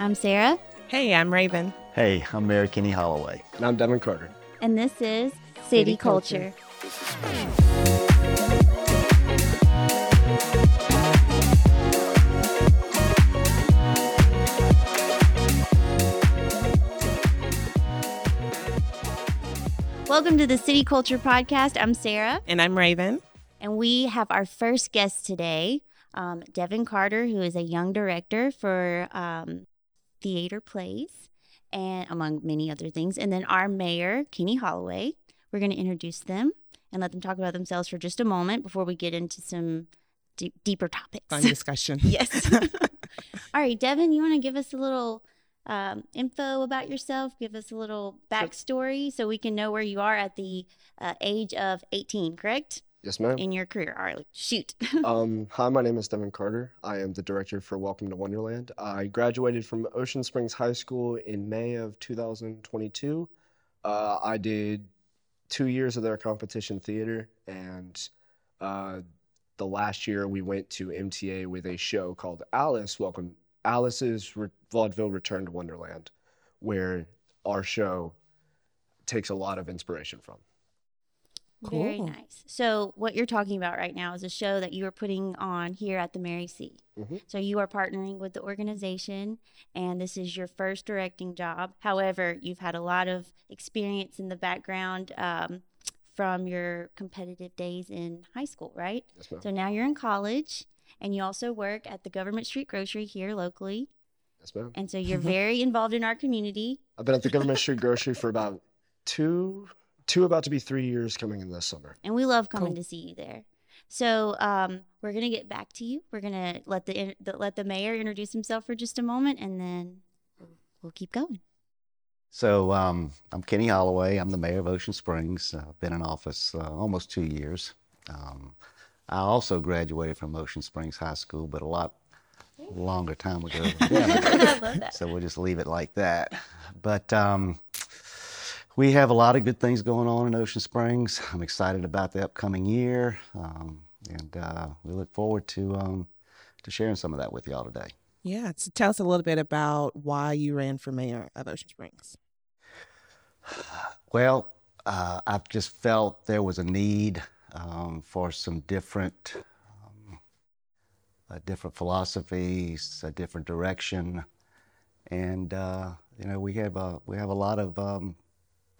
I'm Sarah, Hey, I'm Ravin. Hey, I'm Mayor Kenny Holloway. And I'm Devin Carter. and this is City, City Culture. Culture. Welcome to the City Culture Podcast. I'm Sarah, And I'm Ravin. and we have our first guest today, um, Devin Carter, who is a young director for um, theater plays and among many other things. And then our mayor, Kenny Holloway. We're going to introduce them and let them talk about themselves for just a moment before we get into some d- deeper topics. Fun discussion. Yes. All right, Devin, you want to give us a little um, info about yourself? Give us a little backstory so we can know where you are at the uh, age of 18, correct? Yes, ma'am. In your career. All right, shoot. um, hi, my name is Devin Carter. I am the director for Welcome to Wonderland. I graduated from Ocean Springs High School in May of 2022. Uh, I did two years of their competition theater, and uh, the last year we went to MTA with a show called Alice Welcome Alice's Re- Vaudeville Return to Wonderland, where our show takes a lot of inspiration from. Very nice. So, what you're talking about right now is a show that you are putting on here at the Mary C. Mhm. So, you are partnering with the organization, and this is your first directing job. However, you've had a lot of experience in the background um, from your competitive days in high school, right? Yes, ma'am. So, now you're in college, and you also work at the Government Street Grocery here locally. Yes, ma'am. And so, you're very involved in our community. I've been at the Government Street Grocery for about two, two about to be three years coming in this summer. and we love coming Cool. to see you there. So um, we're gonna get back to you. We're gonna let the, the let the mayor introduce himself for just a moment, and then we'll, we'll keep going. So um, I'm Kenny Holloway. I'm the mayor of Ocean Springs. I've uh, been in office uh, almost two years. Um, I also graduated from Ocean Springs High School, but a lot longer time ago. than Devin. I love that. so we'll just leave it like that. But um, we have a lot of good things going on in Ocean Springs. I'm excited about the upcoming year, um, and uh, we look forward to um, to sharing some of that with y'all today. Yeah. So tell us a little bit about why you ran for mayor of Ocean Springs. Well, uh, I've just felt there was a need um, for some different, um, uh, different philosophies, a different direction, and uh, you know we have a we have a lot of um,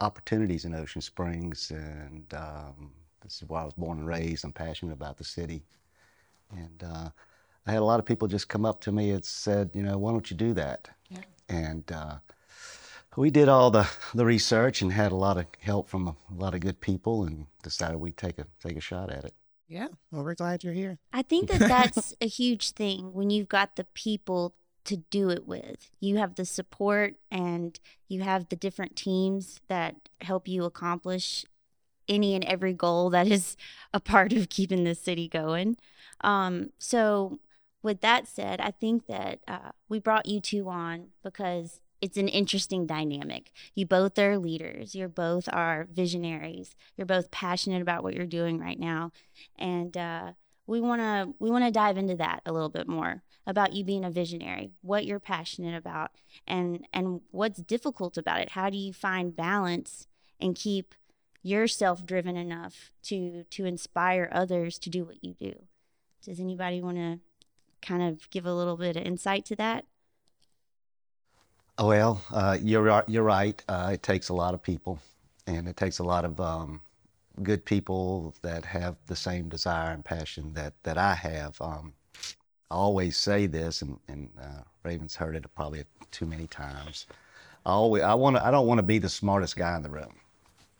opportunities in Ocean Springs, and um, this is where I was born and raised. I'm passionate about the city, and uh, I had a lot of people just come up to me and said, you know, why don't you do that? And uh, we did all the, the research and had a lot of help from a, lot of good people and decided we'd take a take a shot at it. Yeah. Well, we're glad you're here. I think that that's a huge thing when you've got the people to do it with. You have the support and you have the different teams that help you accomplish any and every goal that is a part of keeping the city going. Um, so, with that said, I think that uh, we brought you two on because it's an interesting dynamic. You both are leaders. You're both are visionaries. You're both passionate about what you're doing right now, and uh, we want to we want to dive into that a little bit more about you being a visionary, what you're passionate about, and and what's difficult about it. How do you find balance and keep yourself driven enough to to inspire others to do what you do? Does anybody want to kind of give a little bit of insight to that? Well, uh, you're you're right. Uh, it takes a lot of people, and it takes a lot of um, good people that have the same desire and passion that that I have. Um, I always say this, and, and uh, Ravin's heard it probably too many times. I always I want to I don't want to be the smartest guy in the room.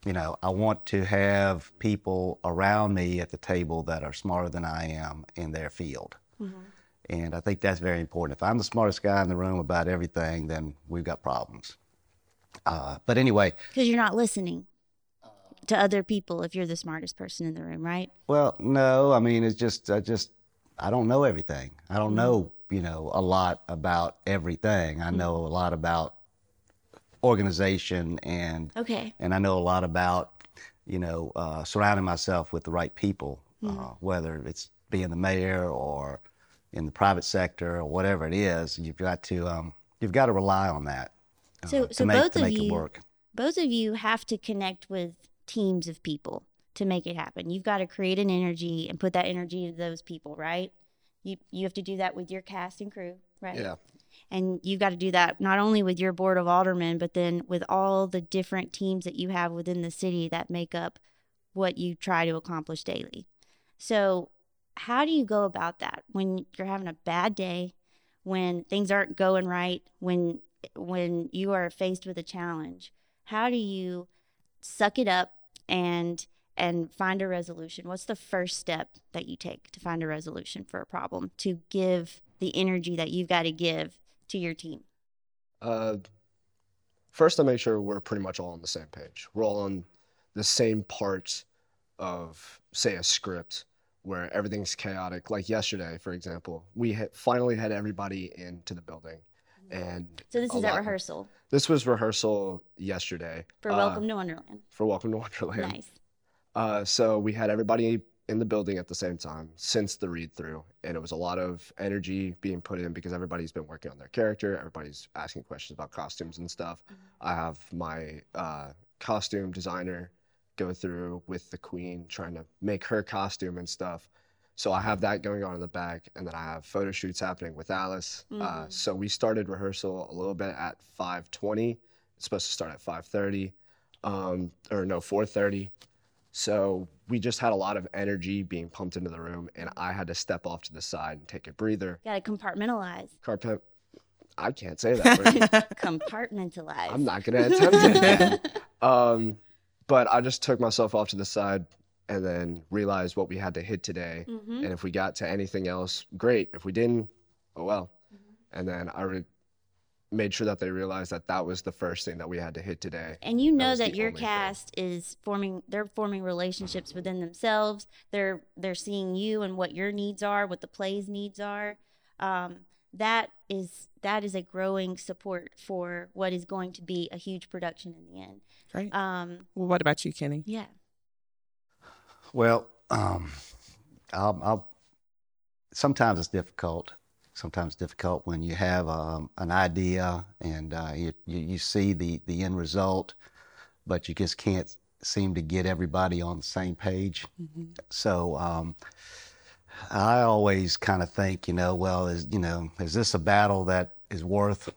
You know, I want to have people around me at the table that are smarter than I am in their field. And I think that's very important. If I'm the smartest guy in the room about everything, then we've got problems. Uh, but anyway, Because you're not listening to other people if you're the smartest person in the room, right? well, no, I mean, it's just, I just, I don't know everything. I don't know, you know, a lot about everything. I know a lot about organization and Okay. and I know a lot about, you know, uh, surrounding myself with the right people, uh, whether it's being the mayor or in the private sector or whatever it is. You've got to um, you've got to rely on that uh, So- so make, both of it you- work. both of you have to connect with teams of people to make it happen. You've got to create an energy and put that energy to those people, right? You you have to do that with your cast and crew, right? Yeah. And you've got to do that not only with your board of aldermen, but then with all the different teams that you have within the city that make up what you try to accomplish daily. So, how do you go about that when you're having a bad day, when things aren't going right, when when you are faced with a challenge? How do you suck it up and and find a resolution? What's the first step that you take to find a resolution for a problem to give the energy that you've got to give to your team? Uh, first, I make sure we're pretty much all on the same page. We're all on the same part of, say, a script where everything's chaotic. Like yesterday, for example, we had finally had everybody into the building, and So this is at rehearsal This was rehearsal yesterday for uh, Welcome to Wonderland. for Welcome to Wonderland. Nice. Uh, so we had everybody in the building at the same time since the read through, and it was a lot of energy being put in because everybody's been working on their character. Everybody's asking questions about costumes and stuff. I have my uh, costume designer go through with the queen, trying to make her costume and stuff. So I have that going on in the back, and then I have photo shoots happening with Alice. Uh, Mhm. so we started rehearsal a little bit at 5:20. It's supposed to start at 5:30, um, or no, 4:30. So we just had a lot of energy being pumped into the room, and I had to step off to the side and take a breather. Got to compartmentalize. Carpet, I can't say that. word. Compartmentalize. I'm not gonna attempt it. um, but I just took myself off to the side and then realized what we had to hit today. hmm And if we got to anything else, great. If we didn't, oh well. Mm-hmm. And then I re- made sure that they realized that that was the first thing that we had to hit today. And you know was that your only thing. cast is forming they're forming relationships within themselves. They're they're seeing you and what your needs are, what the play's needs are. Um, that is that is a growing support for what is going to be a huge production in the end. Right. Um, well, what about you, Kenny? yeah. Well, um, I'll, I'll, sometimes it's difficult. Sometimes difficult when you have um, an idea and uh, you, you see the the end result, but you just can't seem to get everybody on the same page. So um, I always kind of think, you know, well, is you know, is this a battle that is worth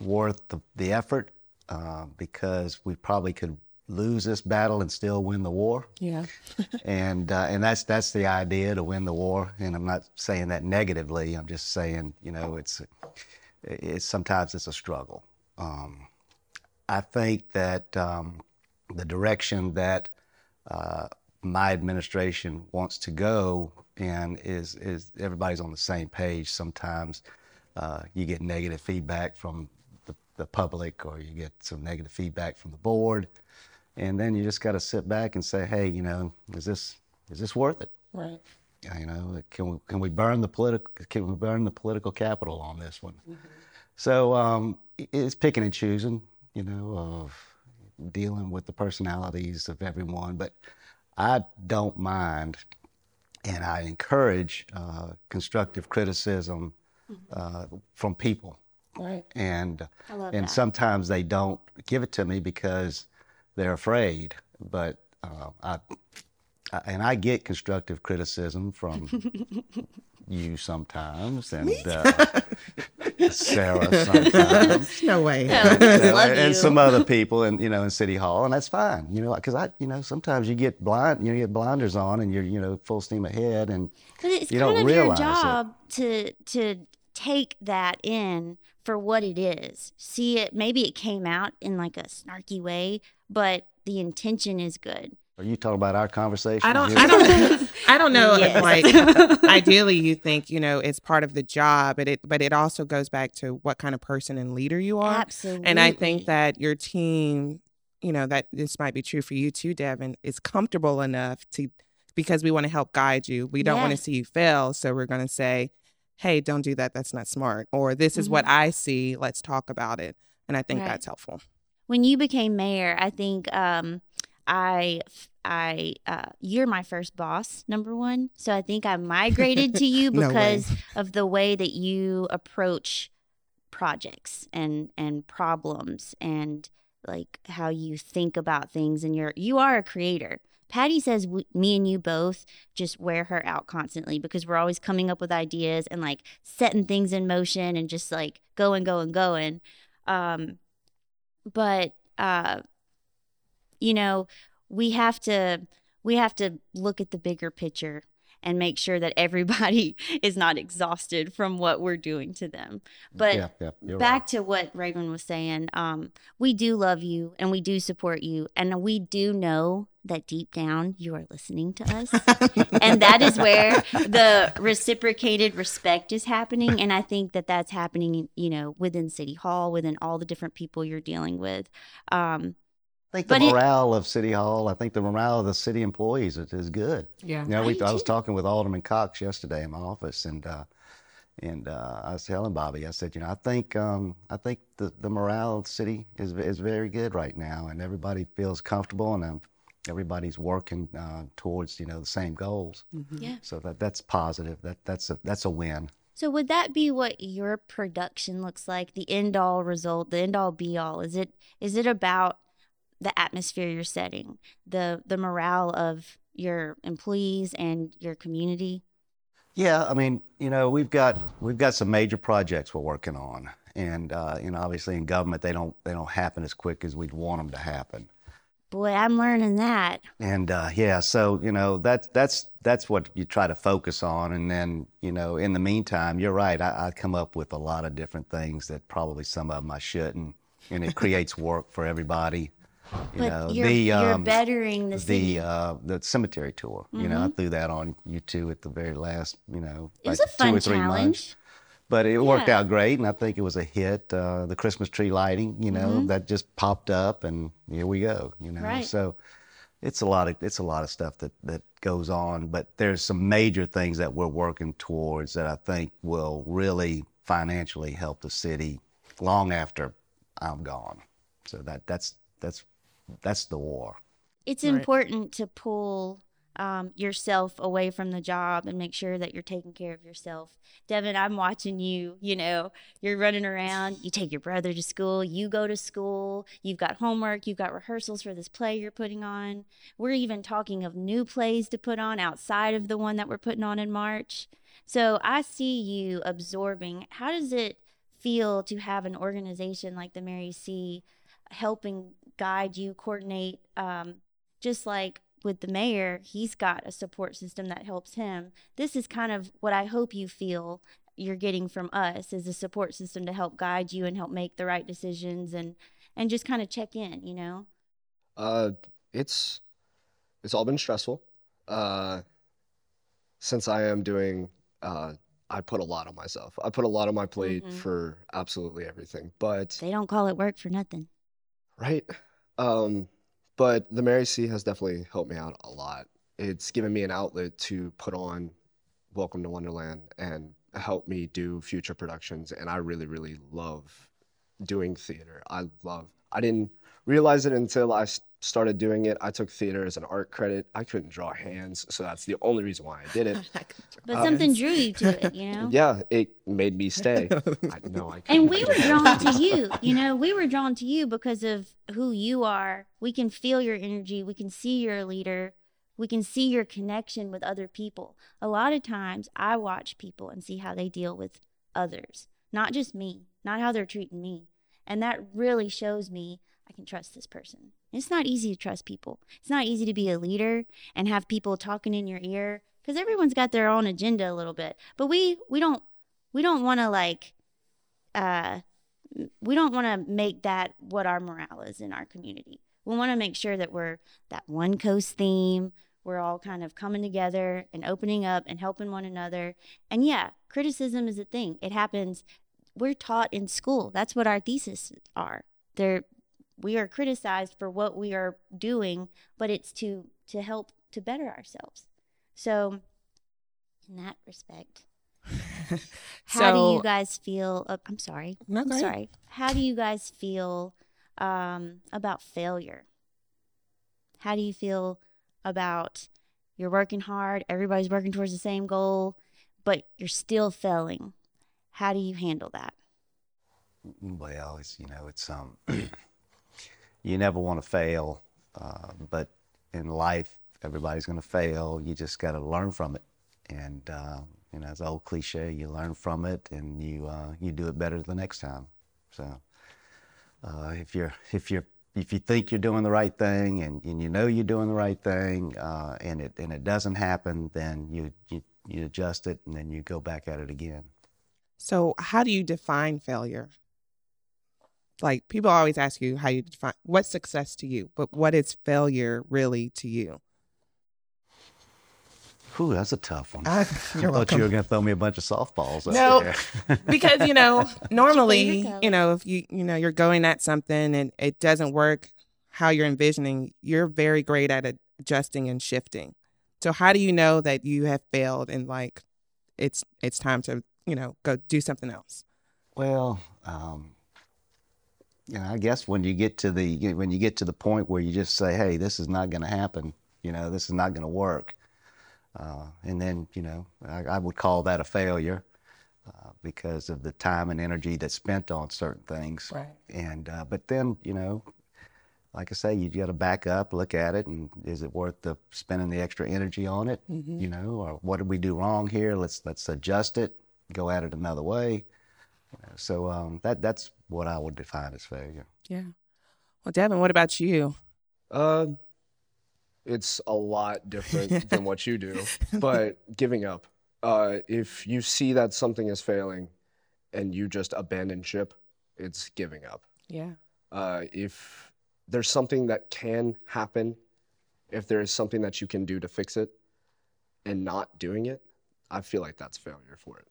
worth the, the effort? Uh, because we probably could lose this battle and still win the war Yeah. and uh, and that's that's the idea to win the war. And I'm not saying that negatively. I'm just saying, you know, it's it's sometimes it's a struggle. Um, I think that um, the direction that uh, my administration wants to go and is is everybody's on the same page. Sometimes uh, you get negative feedback from the, the public, or you get some negative feedback from the board, and then you just got to sit back and say, hey, you know, is this is this worth it? Right. You know, can we can we burn the political can we burn the political capital on this one? So um, it's picking and choosing, you know, of dealing with the personalities of everyone. But I don't mind, and I encourage uh, constructive criticism uh, from people. Right. And and that. sometimes they don't give it to me because they're afraid. But uh, I, I and I get constructive criticism from you sometimes, and uh, Sarah sometimes. No way. Yeah, you know, and you. some other people in you know in city hall and that's fine you know because i you know sometimes you get blind you know, you get blinders on and you're you know full steam ahead and But it's You kind don't of your realize it. job to to take that in for what it is. See it maybe it came out in like a snarky way, but the intention is good. are you talking about our conversation I don't. here? I don't. I don't know. Yes. If like, ideally, you think you know it's part of the job, but it but it also goes back to what kind of person and leader you are. Absolutely. And I think that your team, you know, that this might be true for you too, Devin, is comfortable enough to because we want to help guide you. We don't want to see you fail, so we're going to say, "Hey, don't do that. That's not smart." Or this is what I see. Let's talk about it. And I think Mm-hmm. Right. that's helpful. when you became mayor, I think um, I I uh, you're my first boss, number one. So I think I migrated to you No because of the way that you approach projects and and problems and like how you think about things and you're you are a creator patty says me and you both just wear her out constantly because we're always coming up with ideas and like setting things in motion and just like going going going um but uh you know we have to we have to look at the bigger picture and make sure that everybody is not exhausted from what we're doing to them. But yeah, yeah, back right. to what Ravin was saying, um, we do love you and we do support you, and we do know that deep down you are listening to us, and that is where the reciprocated respect is happening. And I think that that's happening, you know, within City Hall, within all the different people you're dealing with. Um, I think the but it- morale of City Hall, I think the morale of the city employees is, is good. Yeah. You know, I we, do I was talking with Alderman Cox yesterday in my office, and uh, and uh, I was telling Bobby, I said, you know, I think um, I think the, the morale of the city is is very good right now, and everybody feels comfortable, and um, everybody's working uh, towards you know the same goals. yeah. So that that's positive. That that's a that's a win. So would that be what your production looks like? The end all result, the end all be all. Is it is it about the atmosphere you're setting, the the morale of your employees and your community? Yeah, I mean, you know, we've got we've got some major projects we're working on, and uh, you know, obviously in government they don't they don't happen as quick as we'd want them to happen. Boy, I'm learning that. And uh, yeah, so you know that's that's that's what you try to focus on, and then you know, in the meantime, you're right. I, I come up with a lot of different things that probably some of them I shouldn't, and it creates work for everybody. You But know, you're the you're um, bettering the the uh, the cemetery tour. You know, I Mm-hmm. threw that on you two at the very last. You know, it was like a two or three months challenge. But it worked out great and i think it was a hit uh, the christmas tree lighting you know Mm-hmm. that just popped up and here we go you know Right. so it's a lot of it's a lot of stuff that that goes on but there's some major things that we're working towards that i think will really financially help the city long after i'm gone so that that's that's that's the war it's Right. important to pull um, yourself away from the job and make sure that you're taking care of yourself. Devin, I'm watching you. You know, you're running around. You take your brother to school. You go to school. You've got homework. You've got rehearsals for this play you're putting on. We're even talking of new plays to put on outside of the one that we're putting on in March. So I see you absorbing. How does it feel to have an organization like the Mary C helping guide you, coordinate? Um, just like with the mayor, he's got a support system that helps him. This is kind of what I hope you feel you're getting from us is a support system to help guide you and help make the right decisions and and just kind of check in, you know. Uh, it's it's all been stressful. Uh, since I am doing, uh, I put a lot on myself. I put a lot on my plate Mhm. for absolutely everything. But They don't call it work for nothing. right, um, but the Mary C has definitely helped me out a lot. It's given me an outlet to put on Welcome to Wonderland and help me do future productions. And I really, really love doing theater. I love. I didn't realize it until I started doing it. I took theater as an art credit. I couldn't draw hands, so that's the only reason why I did it. But Uh, something drew you to it, you know. Yeah, it made me stay. I know I And we were drawn to you. You know, we were drawn to you because of who you are. We can feel your energy. We can see you're a leader. We can see your connection with other people. A lot of times I watch people and see how they deal with others, not just me, not how they're treating me. And that really shows me I can trust this person. It's not easy to trust people. It's not easy to be a leader and have people talking in your ear because everyone's got their own agenda a little bit. But we we don't we don't want to like uh we don't want to make that what our morale is in our community. We want to make sure that we're that one coast theme. We're all kind of coming together and opening up and helping one another. And yeah, criticism is a thing. It happens. We're taught in school. That's what our theses are. They're we are criticized for what we are doing, but it's to to help to better ourselves. So, in that respect, how do you guys feel? Uh, I'm sorry. No, I'm sorry. How do you guys feel um, about failure? How do you feel about you're working hard, everybody's working towards the same goal, but you're still failing? How do you handle that? Well, it's you know, it's um, you never want to fail, uh, but in life, everybody's going to fail. You just got to learn from it, and uh, you know, it's an old cliche. You learn from it, and you uh, you do it better the next time. So, uh, if you're if you're if you think you're doing the right thing and, and you know you're doing the right thing uh, and it and it doesn't happen, then you, you you adjust it and then you go back at it again. So, how do you define failure? Like people always ask you how you define what's success to you, but what is failure really to you? Whew, that's a tough one. I, I you're thought you were going to throw me a bunch of softballs. No, because you know normally you know if you you know you're going at something and it doesn't work how you're envisioning you're very great at adjusting and shifting so how do you know that you have failed and like it's it's time to you know go do something else Well, um, you know, I guess when you get to the when you get to the point where you just say, "Hey, this is not going to happen," you know, this is not going to work, uh, and then you know, I, I would call that a failure uh, because of the time and energy that's spent on certain things. Right. And uh, but then you know, like I say, you got to back up, look at it, and is it worth the spending the extra energy on it? You know, or what did we do wrong here? Let's let's adjust it, go at it another way. So um, that that's what I would define as failure. yeah well devin what about you Uh, it's a lot different than what you do, but giving up. Uh, if you see that something is failing and you just abandon ship, it's giving up. yeah Uh, if there's something that can happen, if there is something that you can do to fix it and not doing it, I feel like that's failure for it.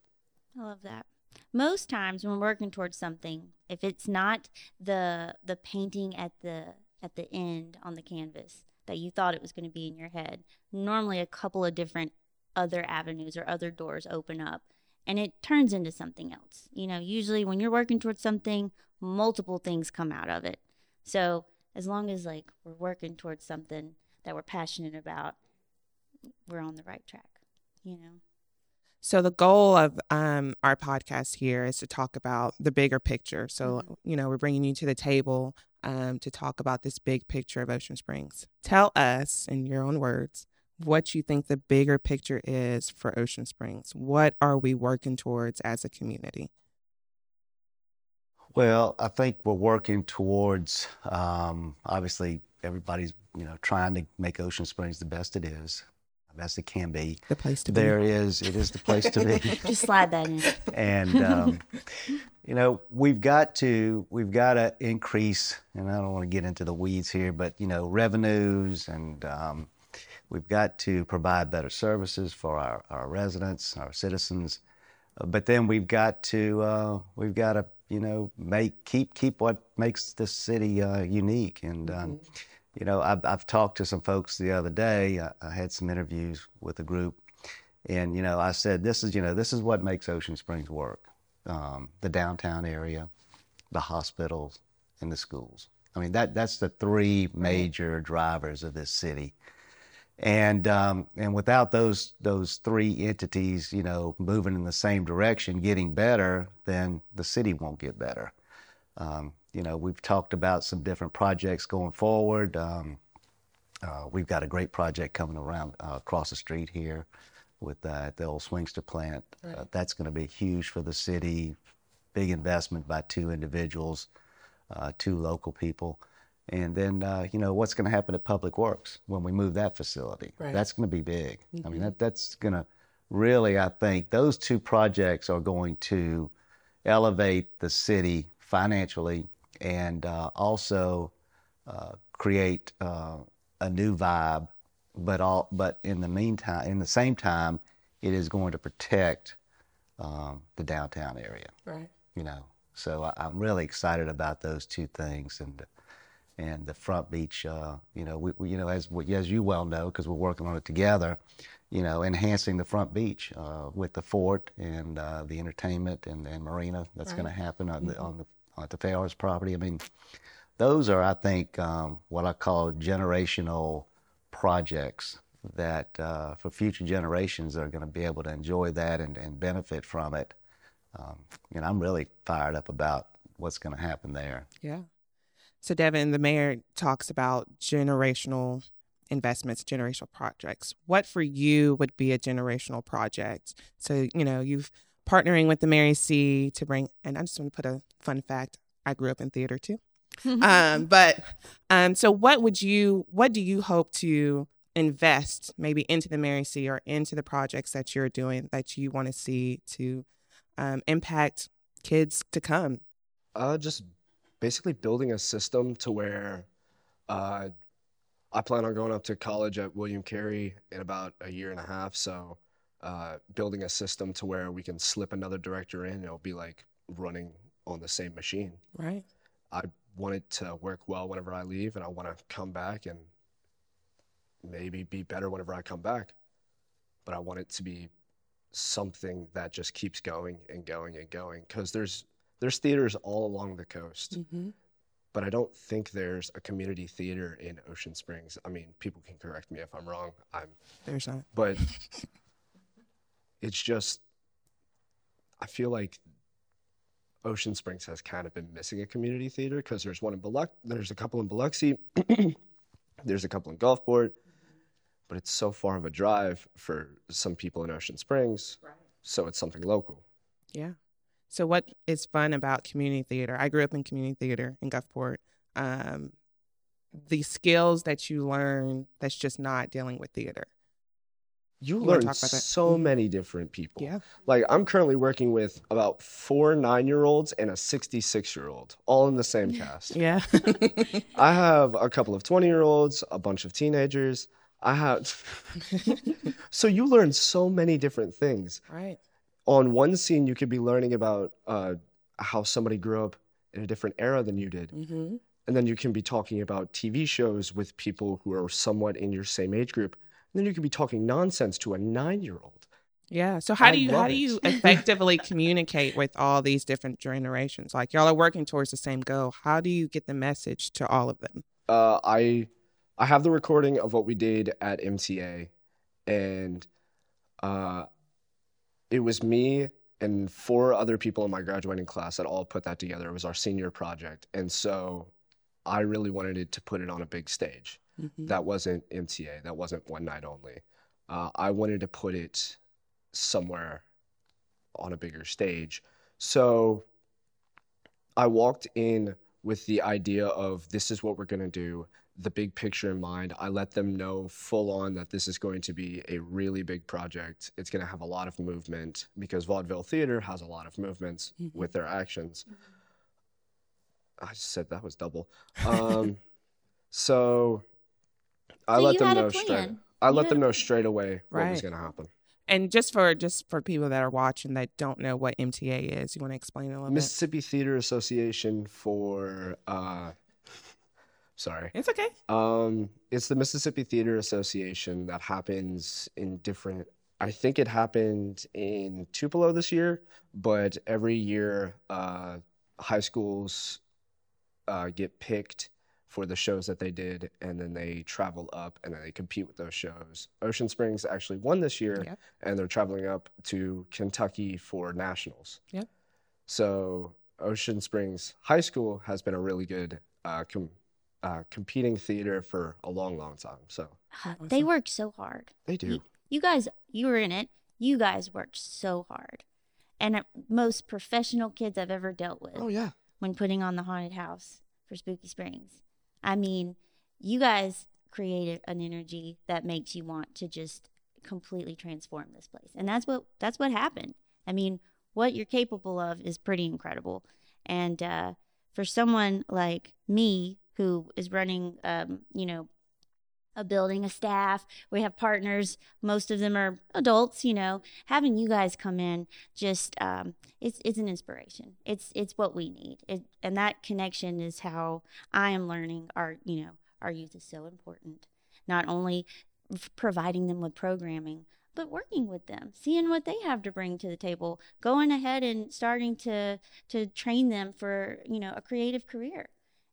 I love that. Most times when working towards something, if it's not the the painting at the at the end on the canvas that you thought it was going to be in your head, normally a couple of different other avenues or other doors open up and it turns into something else. You know, usually when you're working towards something, multiple things come out of it. So, as long as like we're working towards something that we're passionate about, we're on the right track, you know. So the goal of um, our podcast here is to talk about the bigger picture. So you know, we're bringing you to the table um, to talk about this big picture of Ocean Springs. Tell us, in your own words, what you think the bigger picture is for Ocean Springs. What are we working towards as a community? Well, I think we're working towards um, obviously everybody's you know trying to make Ocean Springs the best it is, best it can be. The place to be. There is it is the place to be. Just slide that in. and um, you know we've got to we've got to increase and i don't want to get into the weeds here but you know revenues and um, we've got to provide better services for our, our residents our citizens Uh, but then we've got to uh, we've got to you know make keep keep what makes this city uh, unique and um, you know I've, I've talked to some folks the other day. I, I had some interviews with a group. And you know i said this is you know this is what makes ocean springs work um, the downtown area the hospitals and the schools. I mean that that's the three major drivers of this city. And um, and without those those three entities you know moving in the same direction getting better then the city won't get better. Um, you know we've talked about some different projects going forward um, uh, we've got a great project coming around uh, across the street here with uh, the old Swingster plant. Uh, that's going to be huge for the city. Big investment by two individuals, uh, two local people. And then, uh, you know, what's going to happen at Public Works when we move that facility? Right. That's going to be big. I mean, that, that's going to really, I think, those two projects are going to elevate the city financially and uh, also uh, create uh, a new vibe. But all, but in the meantime, in the same time, it is going to protect um, the downtown area. Right. You know, so I, I'm really excited about those two things and and the front beach. Uh, you know, we, we you know as as you well know because we're working on it together. You know, enhancing the front beach uh, with the fort and uh, the entertainment and, and marina that's going to happen on the on the on the Fayers property. I mean, those are, I think, um, what I call generational projects that uh, for future generations are going to be able to enjoy that and, and benefit from it. Um, and I'm really fired up about what's going to happen there. Yeah. So, Devin, the mayor talks about generational investments, generational projects. What for you would be a generational project? So, you know, you've partnering with the Mary C to bring, and I just want to put a fun fact. I grew up in theater too. um, but um, so what would you, what do you hope to invest maybe into the Mary C or into the projects that you're doing that you want to see to um, impact kids to come? Uh, just basically building a system to where uh, I plan on going up to college at William Carey in about a year and a half. So uh, building a system to where we can slip another director in, it'll be like running on the same machine. Right. I want it to work well whenever I leave, and I want to come back and maybe be better whenever I come back. But I want it to be something that just keeps going and going and going because there's there's theaters all along the coast. Mm-hmm. But I don't think there's a community theater in Ocean Springs. I mean, people can correct me if I'm wrong. I'm There's not. but it's just I feel like Ocean Springs has kind of been missing a community theater because there's one in Biloxi, there's a couple in Biloxi, there's a couple in Gulfport, but it's so far of a drive for some people in Ocean Springs. So it's something local. Yeah. So what is fun about community theater? I grew up in community theater in Gulfport. Um, the skills that you learn that's just not dealing with theater. You learn talk about that? so many different people. Yeah. Like I'm currently working with about four nine-year-olds and a 66-year-old, all in the same cast. Yeah. I have a couple of 20 year olds, a bunch of teenagers. I have. so you learn so many different things. right. On one scene, you could be learning about uh, how somebody grew up in a different era than you did. Mm-hmm. And then you can be talking about TV shows with people who are somewhat in your same age group. Then you could be talking nonsense to a nine year old. Yeah. So how I do you how love do you effectively communicate with all these different generations? Like y'all are working towards the same goal. How do you get the message to all of them? uh, I I have the recording of what we did at MTA, and uh, it was me and four other people in my graduating class that all put that together. It was our senior project, and so I really wanted it to put it on a big stage. Mhm. That wasn't MTA. That wasn't one night only. Uh, I wanted to put it somewhere on a bigger stage. So I walked in with the idea of this is what we're going to do, the big picture in mind. I let them know full on that this is going to be a really big project. It's going to have a lot of movement because vaudeville theater has a lot of movements Mhm. with their actions. I just said that was double. Um, so I So let them know straight. I You let them know straight away what was going to happen. And just for just for people that are watching that don't know what MTA is, you want to explain a little Mississippi Theater Association for uh sorry. It's okay. Um it's the Mississippi Theater Association that happens in different I think it happened in Tupelo this year, but every year uh high schools uh get picked for the shows that they did and then they travel up and then they compete with those shows. Ocean Springs actually won this year Yep. and they're traveling up to Kentucky for nationals. Yep. So Ocean Springs High School has been a really good uh, com- uh, competing theater for a long, long time. So Uh, They work so hard. they do. You, you guys, you were in it. You guys worked so hard. And uh, most professional kids I've ever dealt with Oh yeah. when putting on the haunted house for Spooky Springs. I mean, you guys created an energy that makes you want to just completely transform this place. And that's what that's what happened. I mean, what you're capable of is pretty incredible. And uh, for someone like me who is running um, you know, a building, a staff, we have partners, most of them are adults, you know, having you guys come in just um, it's it's an inspiration. It's it's what we need. It, and that connection is how I am learning our you know our youth is so important. Not only providing them with programming, but working with them, seeing what they have to bring to the table, going ahead and starting to to train them for you know a creative career,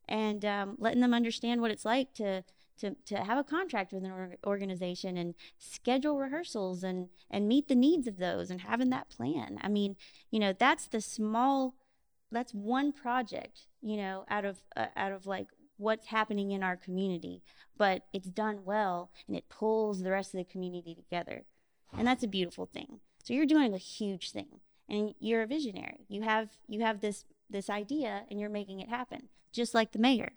and um, letting them understand what it's like to to, to have a contract with an or- organization and schedule rehearsals and and meet the needs of those and having that plan. I mean, you know, that's the small that's one project, you know, out of uh, out of like what's happening in our community, but it's done well and it pulls the rest of the community together. And that's a beautiful thing. So you're doing a huge thing and you're a visionary. You have you have this this idea and you're making it happen. Just like the mayor.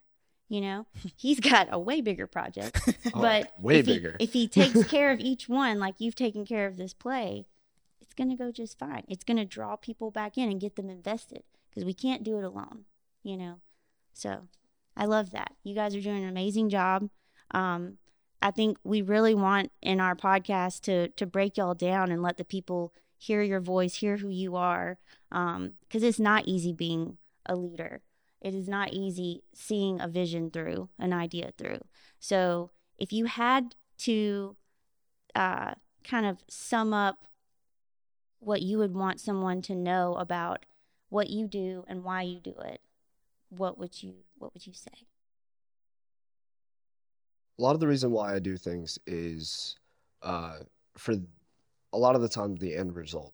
You know, he's got a way bigger project, Oh, but way if he- bigger. if he takes care of each one, like you've taken care of this play, it's going to go just fine. It's going to draw people back in and get them invested because we can't do it alone, you know? So I love that. You guys are doing an amazing job. Um, I think we really want in our podcast to, to break y'all down and let the people hear your voice, hear who you are. Um, cause it's not easy being a leader. It is not easy seeing a vision through, an idea through. So if you had to uh, kind of sum up what you would want someone to know about what you do and why you do it, what would you what would you say? a lot of the reason why I do things is uh, for a lot of the time the end result.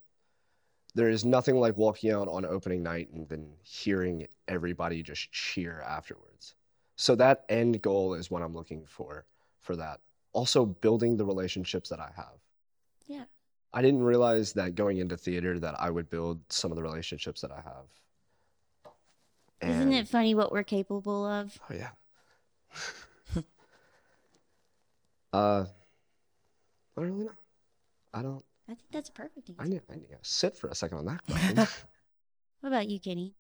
There is nothing like walking out on opening night and then hearing everybody just cheer afterwards. So that end goal is what I'm looking for for that. Also building the relationships that I have. Yeah. I didn't realize that going into theater that I would build some of the relationships that I have. Isn't it funny what we're capable of? Oh yeah. uh, I don't really know. I don't. I think that's a perfect I need, I need to sit for a second on that question. What about you, Kenny?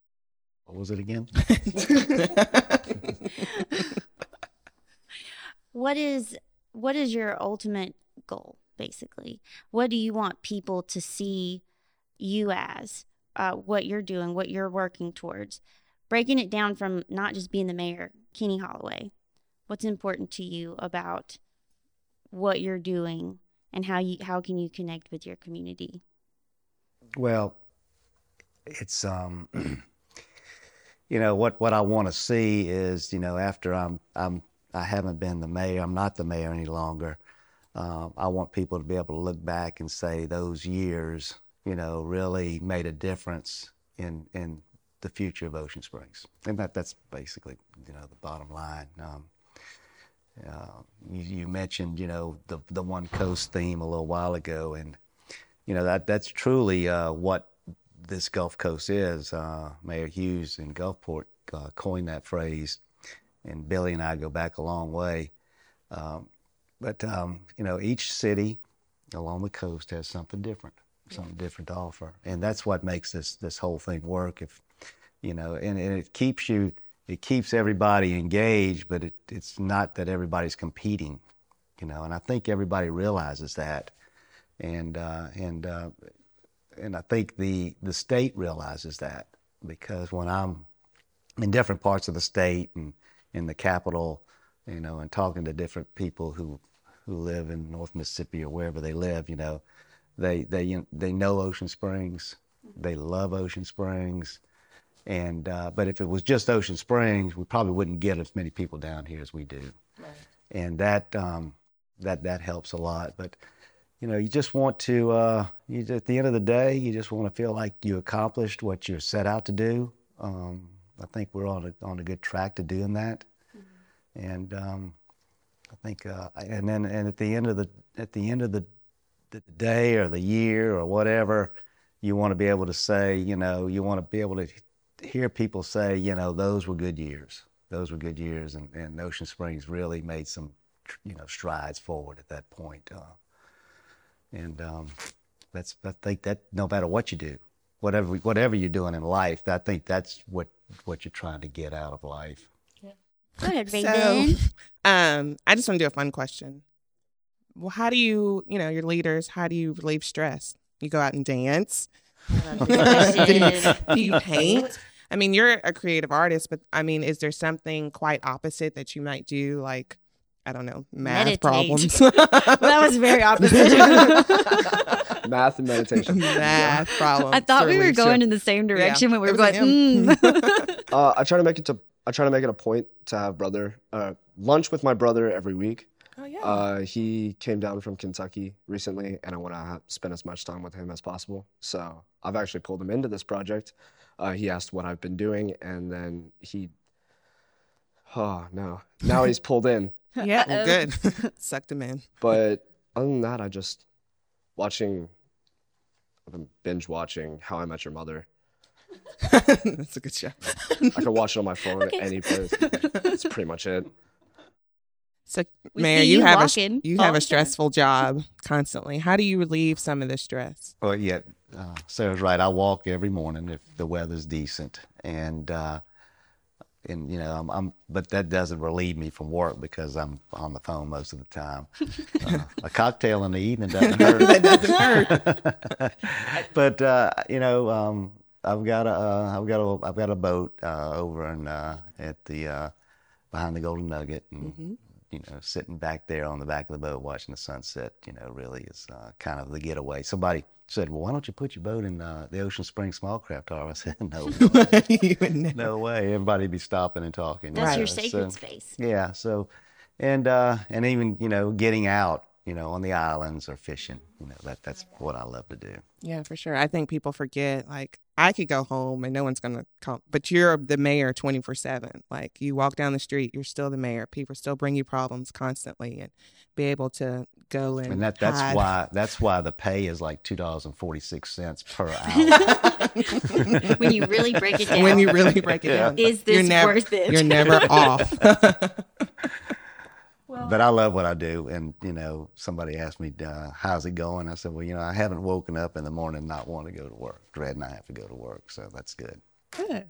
What was it again? What is what is your ultimate goal, basically? What do you want people to see you as? Uh, what you're doing, what you're working towards, breaking it down from not just being the mayor, Kenny Holloway. What's important to you about what you're doing, and how you how can you connect with your community? Well, it's um, you know what what I want to see is you know after I'm I'm I haven't been the mayor, I'm not the mayor any longer. Um, I want people to be able to look back and say those years, you know, really made a difference in in the future of Ocean Springs, and that that's basically you know the bottom line. Um, uh, you, you mentioned you know the the one coast theme a little while ago, and you know that that's truly uh, what this Gulf Coast is. Uh, Mayor Hewes in Gulfport uh, coined that phrase, and Billy and I go back a long way. Um, but um, you know, each city along the coast has something different, something different to offer, and that's what makes this this whole thing work. If you know, and, and it keeps you, it keeps everybody engaged, but it, it's not that everybody's competing, you know. And I think everybody realizes that, and uh, and uh, and I think the the state realizes that because when I'm in different parts of the state and in the capital, you know, and talking to different people who who live in North Mississippi or wherever they live, you know, they they you know, they know Ocean Springs, they love Ocean Springs, and uh, but if it was just Ocean Springs, we probably wouldn't get as many people down here as we do, and that um, that that helps a lot. But you know, you just want to, uh, you, at the end of the day, you just want to feel like you accomplished what you're set out to do. Um, I think we're on a, on a good track to doing that. And um, I think, uh, and then, and at the end of the, at the end of the, the day or the year or whatever, you want to be able to say, you know, you want to be able to hear people say, you know, those were good years. Those were good years. And, and Ocean Springs really made some, you know, strides forward at that point. Uh, and um, that's I think that no matter what you do, whatever whatever you're doing in life, I think that's what what you're trying to get out of life. Yeah. Go ahead, So, um, I just want to do a fun question. Well, how do you, you know, your leaders, how do you relieve stress? You go out and dance. I love this question. do you paint? I mean, you're a creative artist, but I mean, is there something quite opposite that you might do, like I don't know, math Meditate. problems? that was very opposite. Math and meditation. math problems. I thought we were Alicia. going in the same direction when we were going. Mm. Uh, I try to make it to I try to make it a point to have brother uh, lunch with my brother every week. Oh yeah. Uh, he came down from Kentucky recently, and I want to spend as much time with him as possible. So I've actually pulled him into this project. Uh, he asked what I've been doing, and then he, oh no, now he's pulled in. yeah. Well, good. Sucked him in. But other than that, I just watching, I've been binge watching How I Met Your Mother. That's a good show. I can watch it on my phone Okay. at any place. That's pretty much it. So, We Mayor, you you have a you have a stressful job constantly. How do you relieve some of the stress? Well, yeah, uh, Sarah's right. I walk every morning if the weather's decent, and uh, and you know, I'm, I'm, but that doesn't relieve me from work because I'm on the phone most of the time. Uh, a cocktail in the evening doesn't hurt. that doesn't hurt. but uh, you know, um, I've got a, uh, I've got a, I've got a boat uh, over in uh, at the uh, behind the Golden Nugget, and you know, sitting back there on the back of the boat watching the sunset. You know, really is uh, kind of the getaway. Somebody said, "Well, why don't you put your boat in uh, the Ocean Spring Small Craft Harbor?" I said, "No, way. You no way. Everybody'd be stopping and talking." you That's your know, sacred so- space. yeah. So, and uh, and even you know getting out, you know, on the islands or fishing, you know, that that's what I love to do. Yeah, for sure. I think people forget. Like, I could go home and no one's gonna come, but you're the mayor twenty four seven. Like, you walk down the street, you're still the mayor. People still bring you problems constantly, and be able to go and, And that that's hide. why that's why the pay is like two dollars and forty six cents per hour. when you really break it down. when you really break it Yeah. down, Is this never, worth it? You're never off. But I love what I do, and you know, somebody asked me, uh, "How's it going?" I said, "Well, you know, I haven't woken up in the morning not wanting to go to work, dreading I have to go to work, so that's good." Good.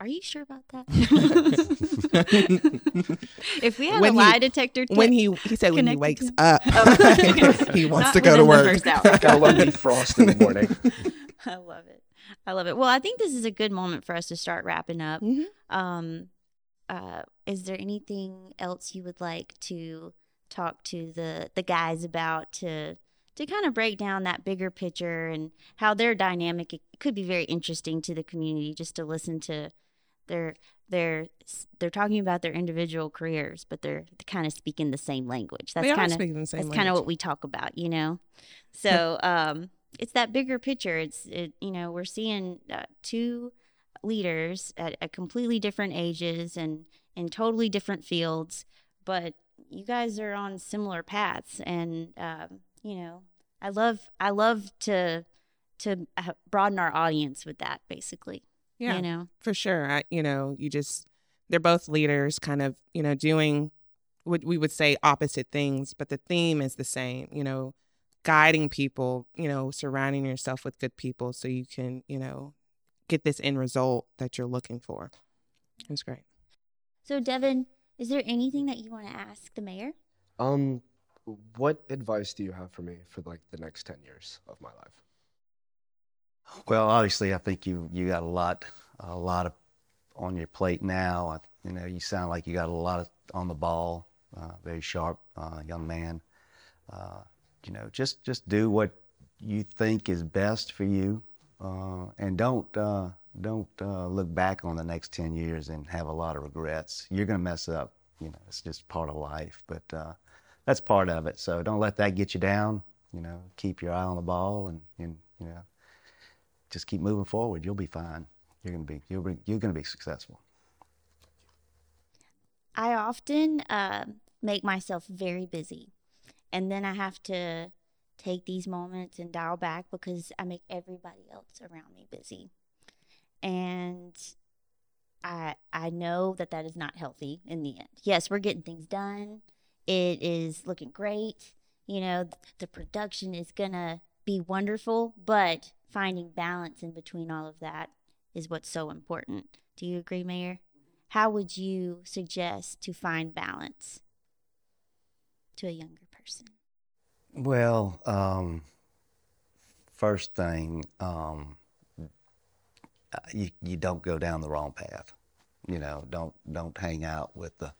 Are you sure about that? if we had When a he- lie detector, te- when he he said when he wakes to- up, Oh. he wants Not to go to work. first love me frost in the morning. I love it. I love it. Well, I think this is a good moment for us to start wrapping up. Mhm. Um, uh, is there anything else you would like to talk to the the guys about to to kind of break down that bigger picture and how their dynamic it could be very interesting to the community just to listen to their their they're talking about their individual careers, but they're kind of speaking the same language. That's kind of speaking the same that's kind of what we talk about, you know. So um, it's that bigger picture. It's it, you know we're seeing uh, two leaders at, at completely different ages and in totally different fields, but you guys are on similar paths, and um, you know I love I love to to broaden our audience with that, basically. Yeah. You know, for sure. I, you know, you just they're both leaders, kind of, you know, doing what we would say opposite things, but the theme is the same. You know, guiding people. You know, surrounding yourself with good people so you can, you know, get this end result that you're looking for. It was great. so Devin, is there anything that you want to ask the mayor? Um, what advice do you have for me for like the next ten years of my life? Well, obviously, I think you you got a lot a lot of on your plate now. I, you know, you sound like you got a lot of on the ball. Uh, very sharp uh, young man. Uh, you know, just just do what you think is best for you, uh, and don't uh, don't uh, look back on the next ten years and have a lot of regrets. You're gonna mess up. You know, it's just part of life. But uh, that's part of it. So don't let that get you down. You know, keep your eye on the ball and, and you know just keep moving forward. You'll be fine. You're gonna be you'll be you're gonna be successful. I often uh, make myself very busy, and then I have to take these moments and dial back because I make everybody else around me busy, and I I know that that is not healthy in the end. Yes, we're getting things done. It is looking great. You know, th- the production is gonna be wonderful, but finding balance in between all of that is what's so important. Do you agree, Mayor? How would you suggest to find balance to a younger person? Well, um, first thing, um, you you don't go down the wrong path. You know, don't don't hang out with the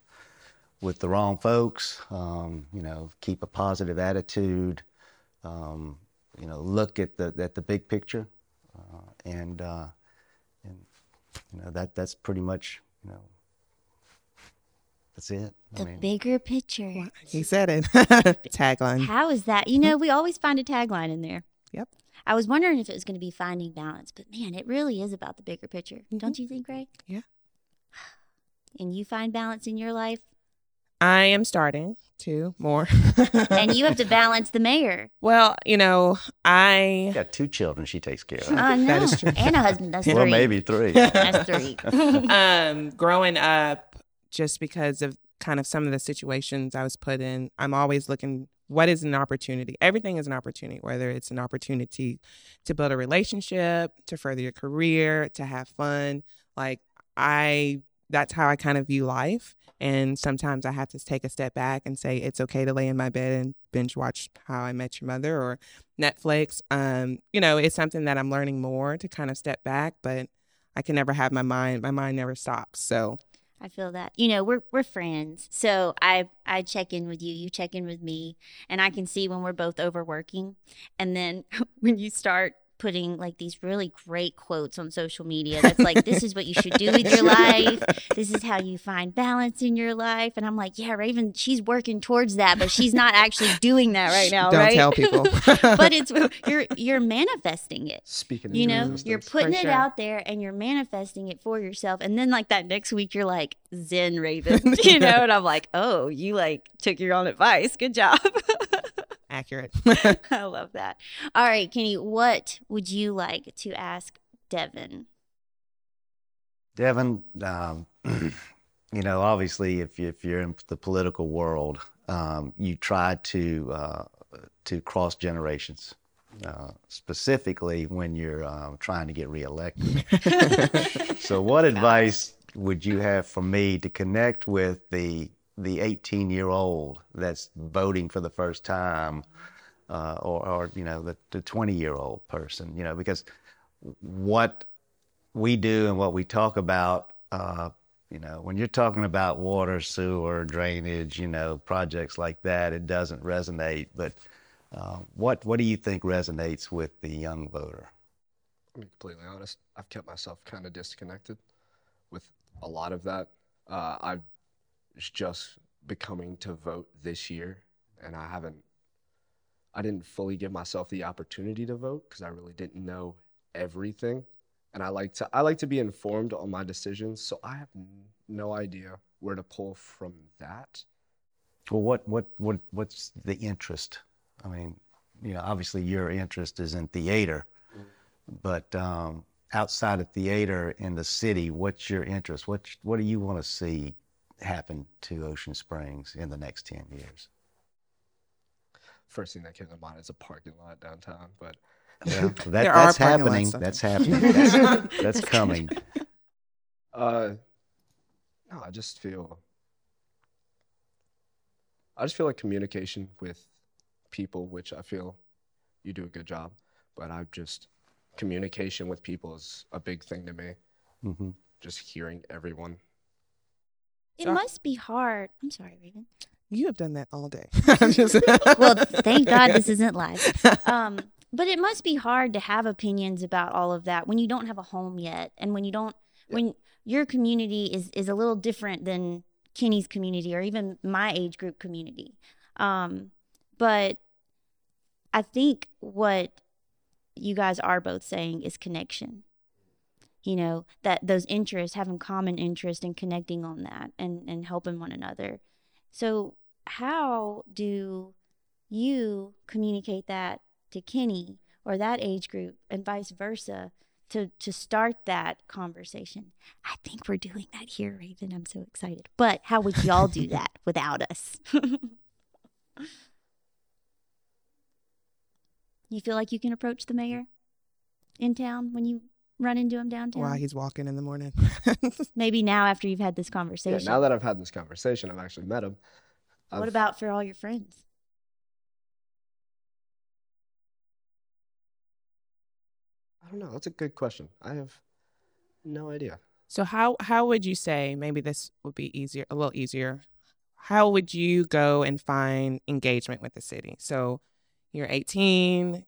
with the wrong folks. Um, you know, keep a positive attitude. Um, you know, look at the at the big picture, uh, and uh, and you know that that's pretty much you know That's it. The bigger picture. He said it. Tagline. How is that? You know, we always find a tagline in there. Yep. I was wondering if it was going to be finding balance, but man, it really is about the bigger picture. Don't you think, Ray? Yeah. And you find balance in your life, I am starting to more. and you have to balance the mayor. well, you know, I got two children she takes care of. I know. That is true. And a husband. That's well, three. maybe three. That's three. um, growing up, just because of kind of some of the situations I was put in, I'm always looking what is an opportunity. Everything is an opportunity, whether it's an opportunity to build a relationship, to further your career, to have fun. Like I, that's how I kind of view life. And sometimes I have to take a step back and say it's okay to lay in my bed and binge watch How I Met Your Mother or Netflix. Um, you know, it's something that I'm learning more to kind of step back, but I can never have my mind. My mind never stops. So I feel that. You know, we're we're friends. So I I check in with you, you check in with me, and I can see when we're both overworking. And then when you start putting like these really great quotes on social media that's like this is what you should do with your life. This is how you find balance in your life. And I'm like, yeah, Ravin, she's working towards that, but she's not actually doing that right now, don't right? tell people. but it's you're you're manifesting it Speaking you know existence. you're putting For it sure. out there and you're manifesting it for yourself and then like that next week you're like zen ravin you know and i'm like oh you like took your own advice good job Accurate. i love that all right kenny what would you like to ask devin Devin, um, you know, obviously, if you, if you're in the political world, um, you try to uh, to cross generations, uh, specifically when you're um, trying to get reelected. so, what advice would you have for me to connect with the the 18 year old that's voting for the first time, uh, or, or you know, the, the 20 year old person? You know, because what we do and what we talk about, uh, you know, when you're talking about water, sewer, drainage, you know, projects like that, it doesn't resonate. But uh, what what do you think resonates with the young voter? I'll be completely honest. I've kept myself kind of disconnected with a lot of that. Uh, I was just becoming to vote this year, and I haven't. I didn't fully give myself the opportunity to vote because I really didn't know everything, and I like to. I like to be informed on my decisions, so I have no idea where to pull from that. Well, what what what what's the interest? I mean, you know, obviously your interest is in theater, but um, outside of theater in the city, what's your interest? What what do you want to see happen to Ocean Springs in the next ten years? First thing that came to mind is a parking lot downtown, but Well, that, There are that's parking happening. lots. That's happening. That's, that's coming. Uh, no, I just feel. I just feel like communication with people, which I feel you do a good job, but I just communication with people is a big thing to me. hmm Just hearing everyone. It Sorry. must be hard. I'm sorry ravin. You have done that all day. Well thank god this isn't live. Um but it must be hard to have opinions about all of that when you don't have a home yet and when you don't when your community is is a little different than kenny's community or even my age group community. Um but i think what you guys are both saying is connection you know that those interests having common interest and connecting on that and and helping one another so how do you communicate that to Kenny or that age group and vice versa to to start that conversation. I think we're doing that here, Ravin. I'm so excited. But how would y'all do that without us? you feel like you can approach the mayor in town when you run into him downtown? While he's walking in the morning. Maybe now after you've had this Yeah, conversation. now that I've had this conversation, I've actually met him. what I've- about for all your friends? I don't know. That's a good question. I have no idea. So how how would you say maybe this would be easier a little easier? How would you go and find engagement with the city? So you're 18,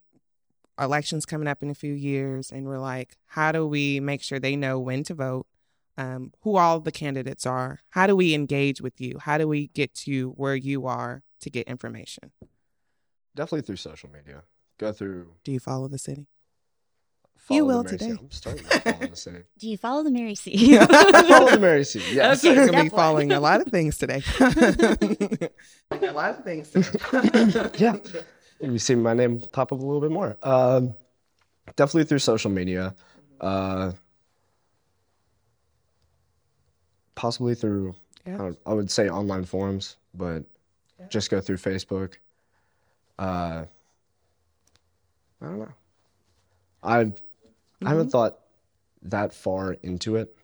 elections coming up in a few years and we're like, how do we make sure they know when to vote? um, who all the candidates are. How do we engage with you? How do we get to where you are to get information? Definitely through social media. Go through. Do you follow the city? follow You the will Mary C. today. I'm starting to follow the city. Do you follow the Mary C? follow the Mary C. Yes. Okay, you're Step gonna be one. following a lot of things today. a lot of things. Today. yeah. You see my name pop up a little bit more. Um, definitely through social media. Uh, possibly through, Yeah. I, don't- I would say online forums, but just go through Facebook. Uh, I don't know. I I Mm-hmm. haven't thought that far into it.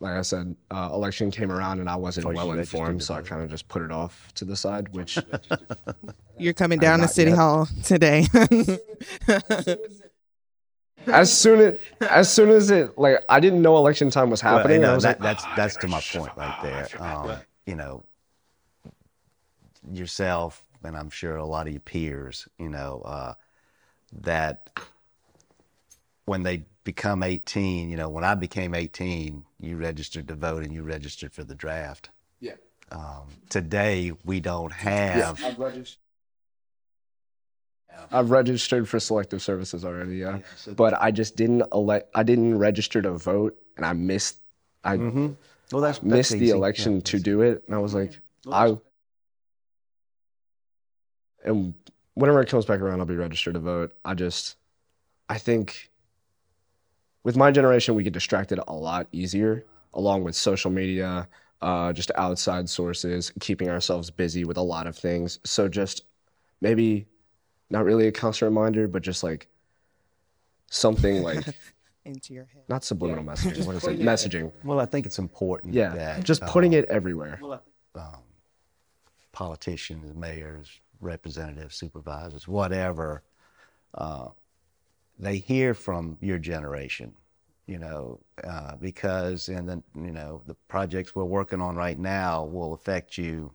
Like I said, uh, election came around and I wasn't Oh, well informed, so I kind of just put it off to the side, which You're coming down to City yet. Hall today. as soon as as soon as it like I didn't know election time was happening. and, I uh, was that, like, that's that's to my point right there. Um, you know, yourself and I'm sure a lot of your peers, you know, uh, that when they become 18, you know, when I became 18, you registered to vote and you registered for the draft. yeah, Um, today we don't have. Yeah, I've registered. I've registered for selective services already, yeah. so- but I just didn't elect. I didn't register to vote, and I missed. I Mhm. Well, that's, that's missed the election Yeah, to that's- do it, and I was like, I. And whenever it comes back around, I'll be registered to vote. I just, I think, with my generation, we get distracted a lot easier, along with social media, uh, just outside sources, keeping ourselves busy with a lot of things. So just maybe, not really a constant reminder, but just like something like Into your head. not subliminal messaging. What is it? Messaging. Well, I think it's important. Yeah, that, just putting um, it everywhere. um, politicians, mayors, representatives, supervisors, whatever, uh, they hear from your generation, you know, uh, because in the you know the projects we're working on right now will affect you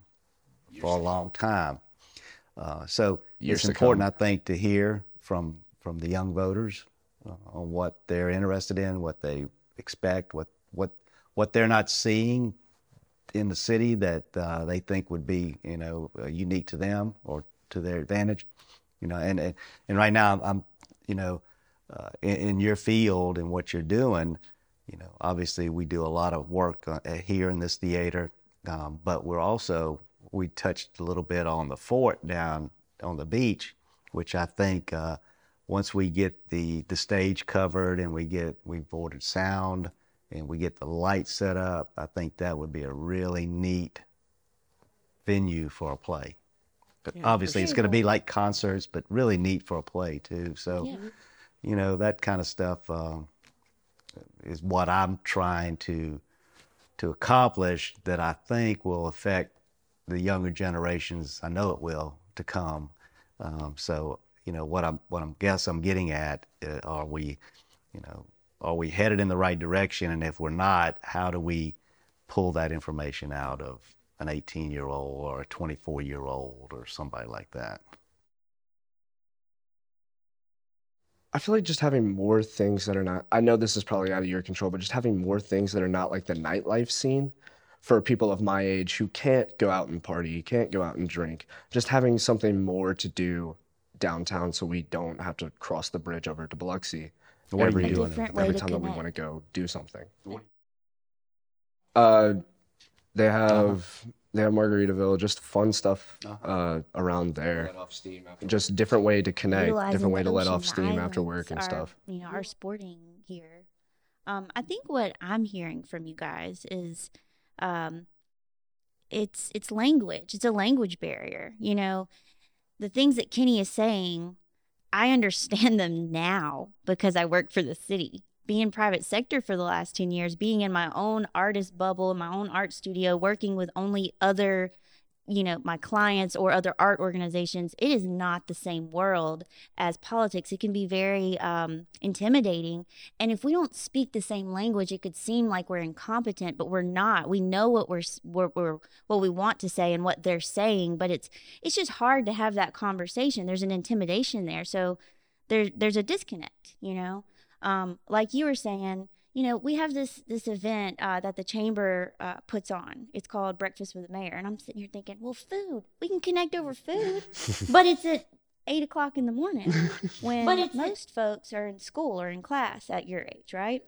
for a long time. Uh, so Years it's important, come. I think, to hear from from the young voters uh, on what they're interested in, what they expect, what what what they're not seeing in the city that uh, they think would be you know uh, unique to them or to their advantage you know and and, and right now i'm you know uh, in, in your field and what you're doing you know obviously we do a lot of work uh, here in this theater um, but we're also we touched a little bit on the fort down on the beach which i think uh, once we get the the stage covered and we get we've ordered sound and we get the lights set up, I think that would be a really neat venue for a play. But obviously, it's going to be like concerts, but really neat for a play too. So, Yeah. You know, that kind of stuff um, is what I'm trying to to accomplish. That I think will affect the younger generations. I know it will to come. Um, so, you know, what I'm what I'm guess I'm getting at uh, are we, you know, are we headed in the right direction? And if we're not, how do we pull that information out of an 18 year old or a 24 year old or somebody like that? I feel like just having more things that are not, I know this is probably out of your control, but just having more things that are not like the nightlife scene for people of my age who can't go out and party, can't go out and drink, just having something more to do downtown so we don't have to cross the bridge over to Biloxi every, you doing? different every time that we want to go do something. Uh, they have they have Margaritaville, just fun stuff uh, around there. Just different way to connect, Utilizing different way to let off steam after work and are, stuff. You know, are sporting here. Um, I think what I'm hearing from you guys is, um, it's it's language. It's a language barrier. You know, the things that Kenny is saying, I understand them now because I work for the city. Being private sector for the last 10 years, being in my own artist bubble, my own art studio, working with only other, you know, my clients or other art organizations, it is not the same world as politics. It can be very um, intimidating. And if we don't speak the same language, it could seem like we're incompetent, but we're not. We know what we're, we're, we're what we want to say and what they're saying, but it's it's just hard to have that conversation. There's an intimidation there. So there there's a disconnect, you know. Um, like you were saying, you know, we have this this event uh, that the chamber uh, puts on. It's called Breakfast with the Mayor, and I'm sitting here thinking, well, food. We can connect over food, but it's at eight o'clock in the morning when But most folks are in school or in class at your age, right?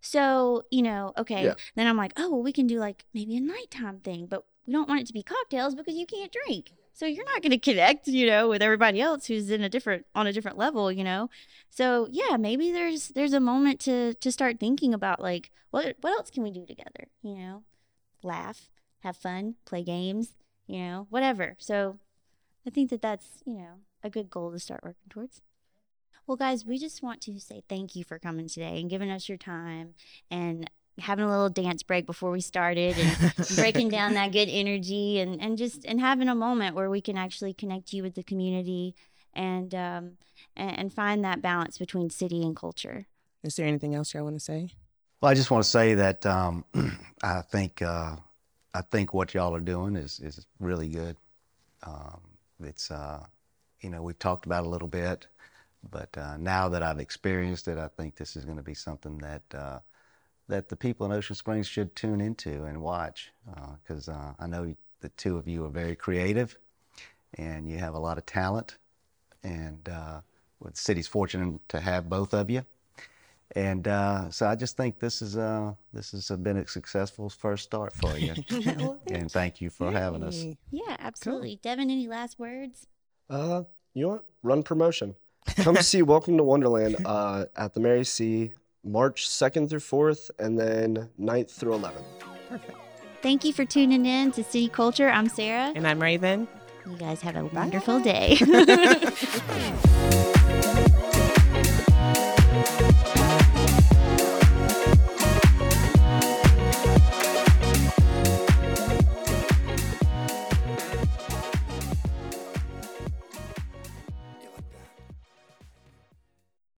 So, you know, okay. Yeah. Then I'm like, oh, well, we can do like maybe a nighttime thing, but we don't want it to be cocktails because you can't drink. So you're not going to connect, you know, with everybody else who's in a different on a different level, you know. So yeah, maybe there's there's a moment to to start thinking about like what what else can we do together, you know, laugh, have fun, play games, you know, whatever. So I think that that's you know a good goal to start working towards. Well, guys, we just want to say thank you for coming today and giving us your time and having a little dance break before we started and breaking down that good energy and, and just and having a moment where we can actually connect you with the community and um and, and find that balance between city and culture. Is there anything else y'all want to say? Well, I just want to say that um, I think uh, I think what y'all are doing is is really good. Um, it's uh, you know we've talked about it a little bit, but uh, now that I've experienced it, I think this is going to be something that uh, that the people in Ocean Springs should tune into and watch because uh, I know the two of you are very creative and you have a lot of talent, and uh, well, the city's fortunate to have both of you. And uh, so I just think this is uh, this has been a successful first start for you. and thank you for having us. Yeah, absolutely. Devin, any last words? Uh, you know what? Run promotion. Come see Welcome to Wonderland uh, at the Mary C. March 2nd through 4th, and then 9th through 11th. Perfect. Thank you for tuning in to City Culture. I'm Sarah. And I'm Ravin. You guys have a wonderful day.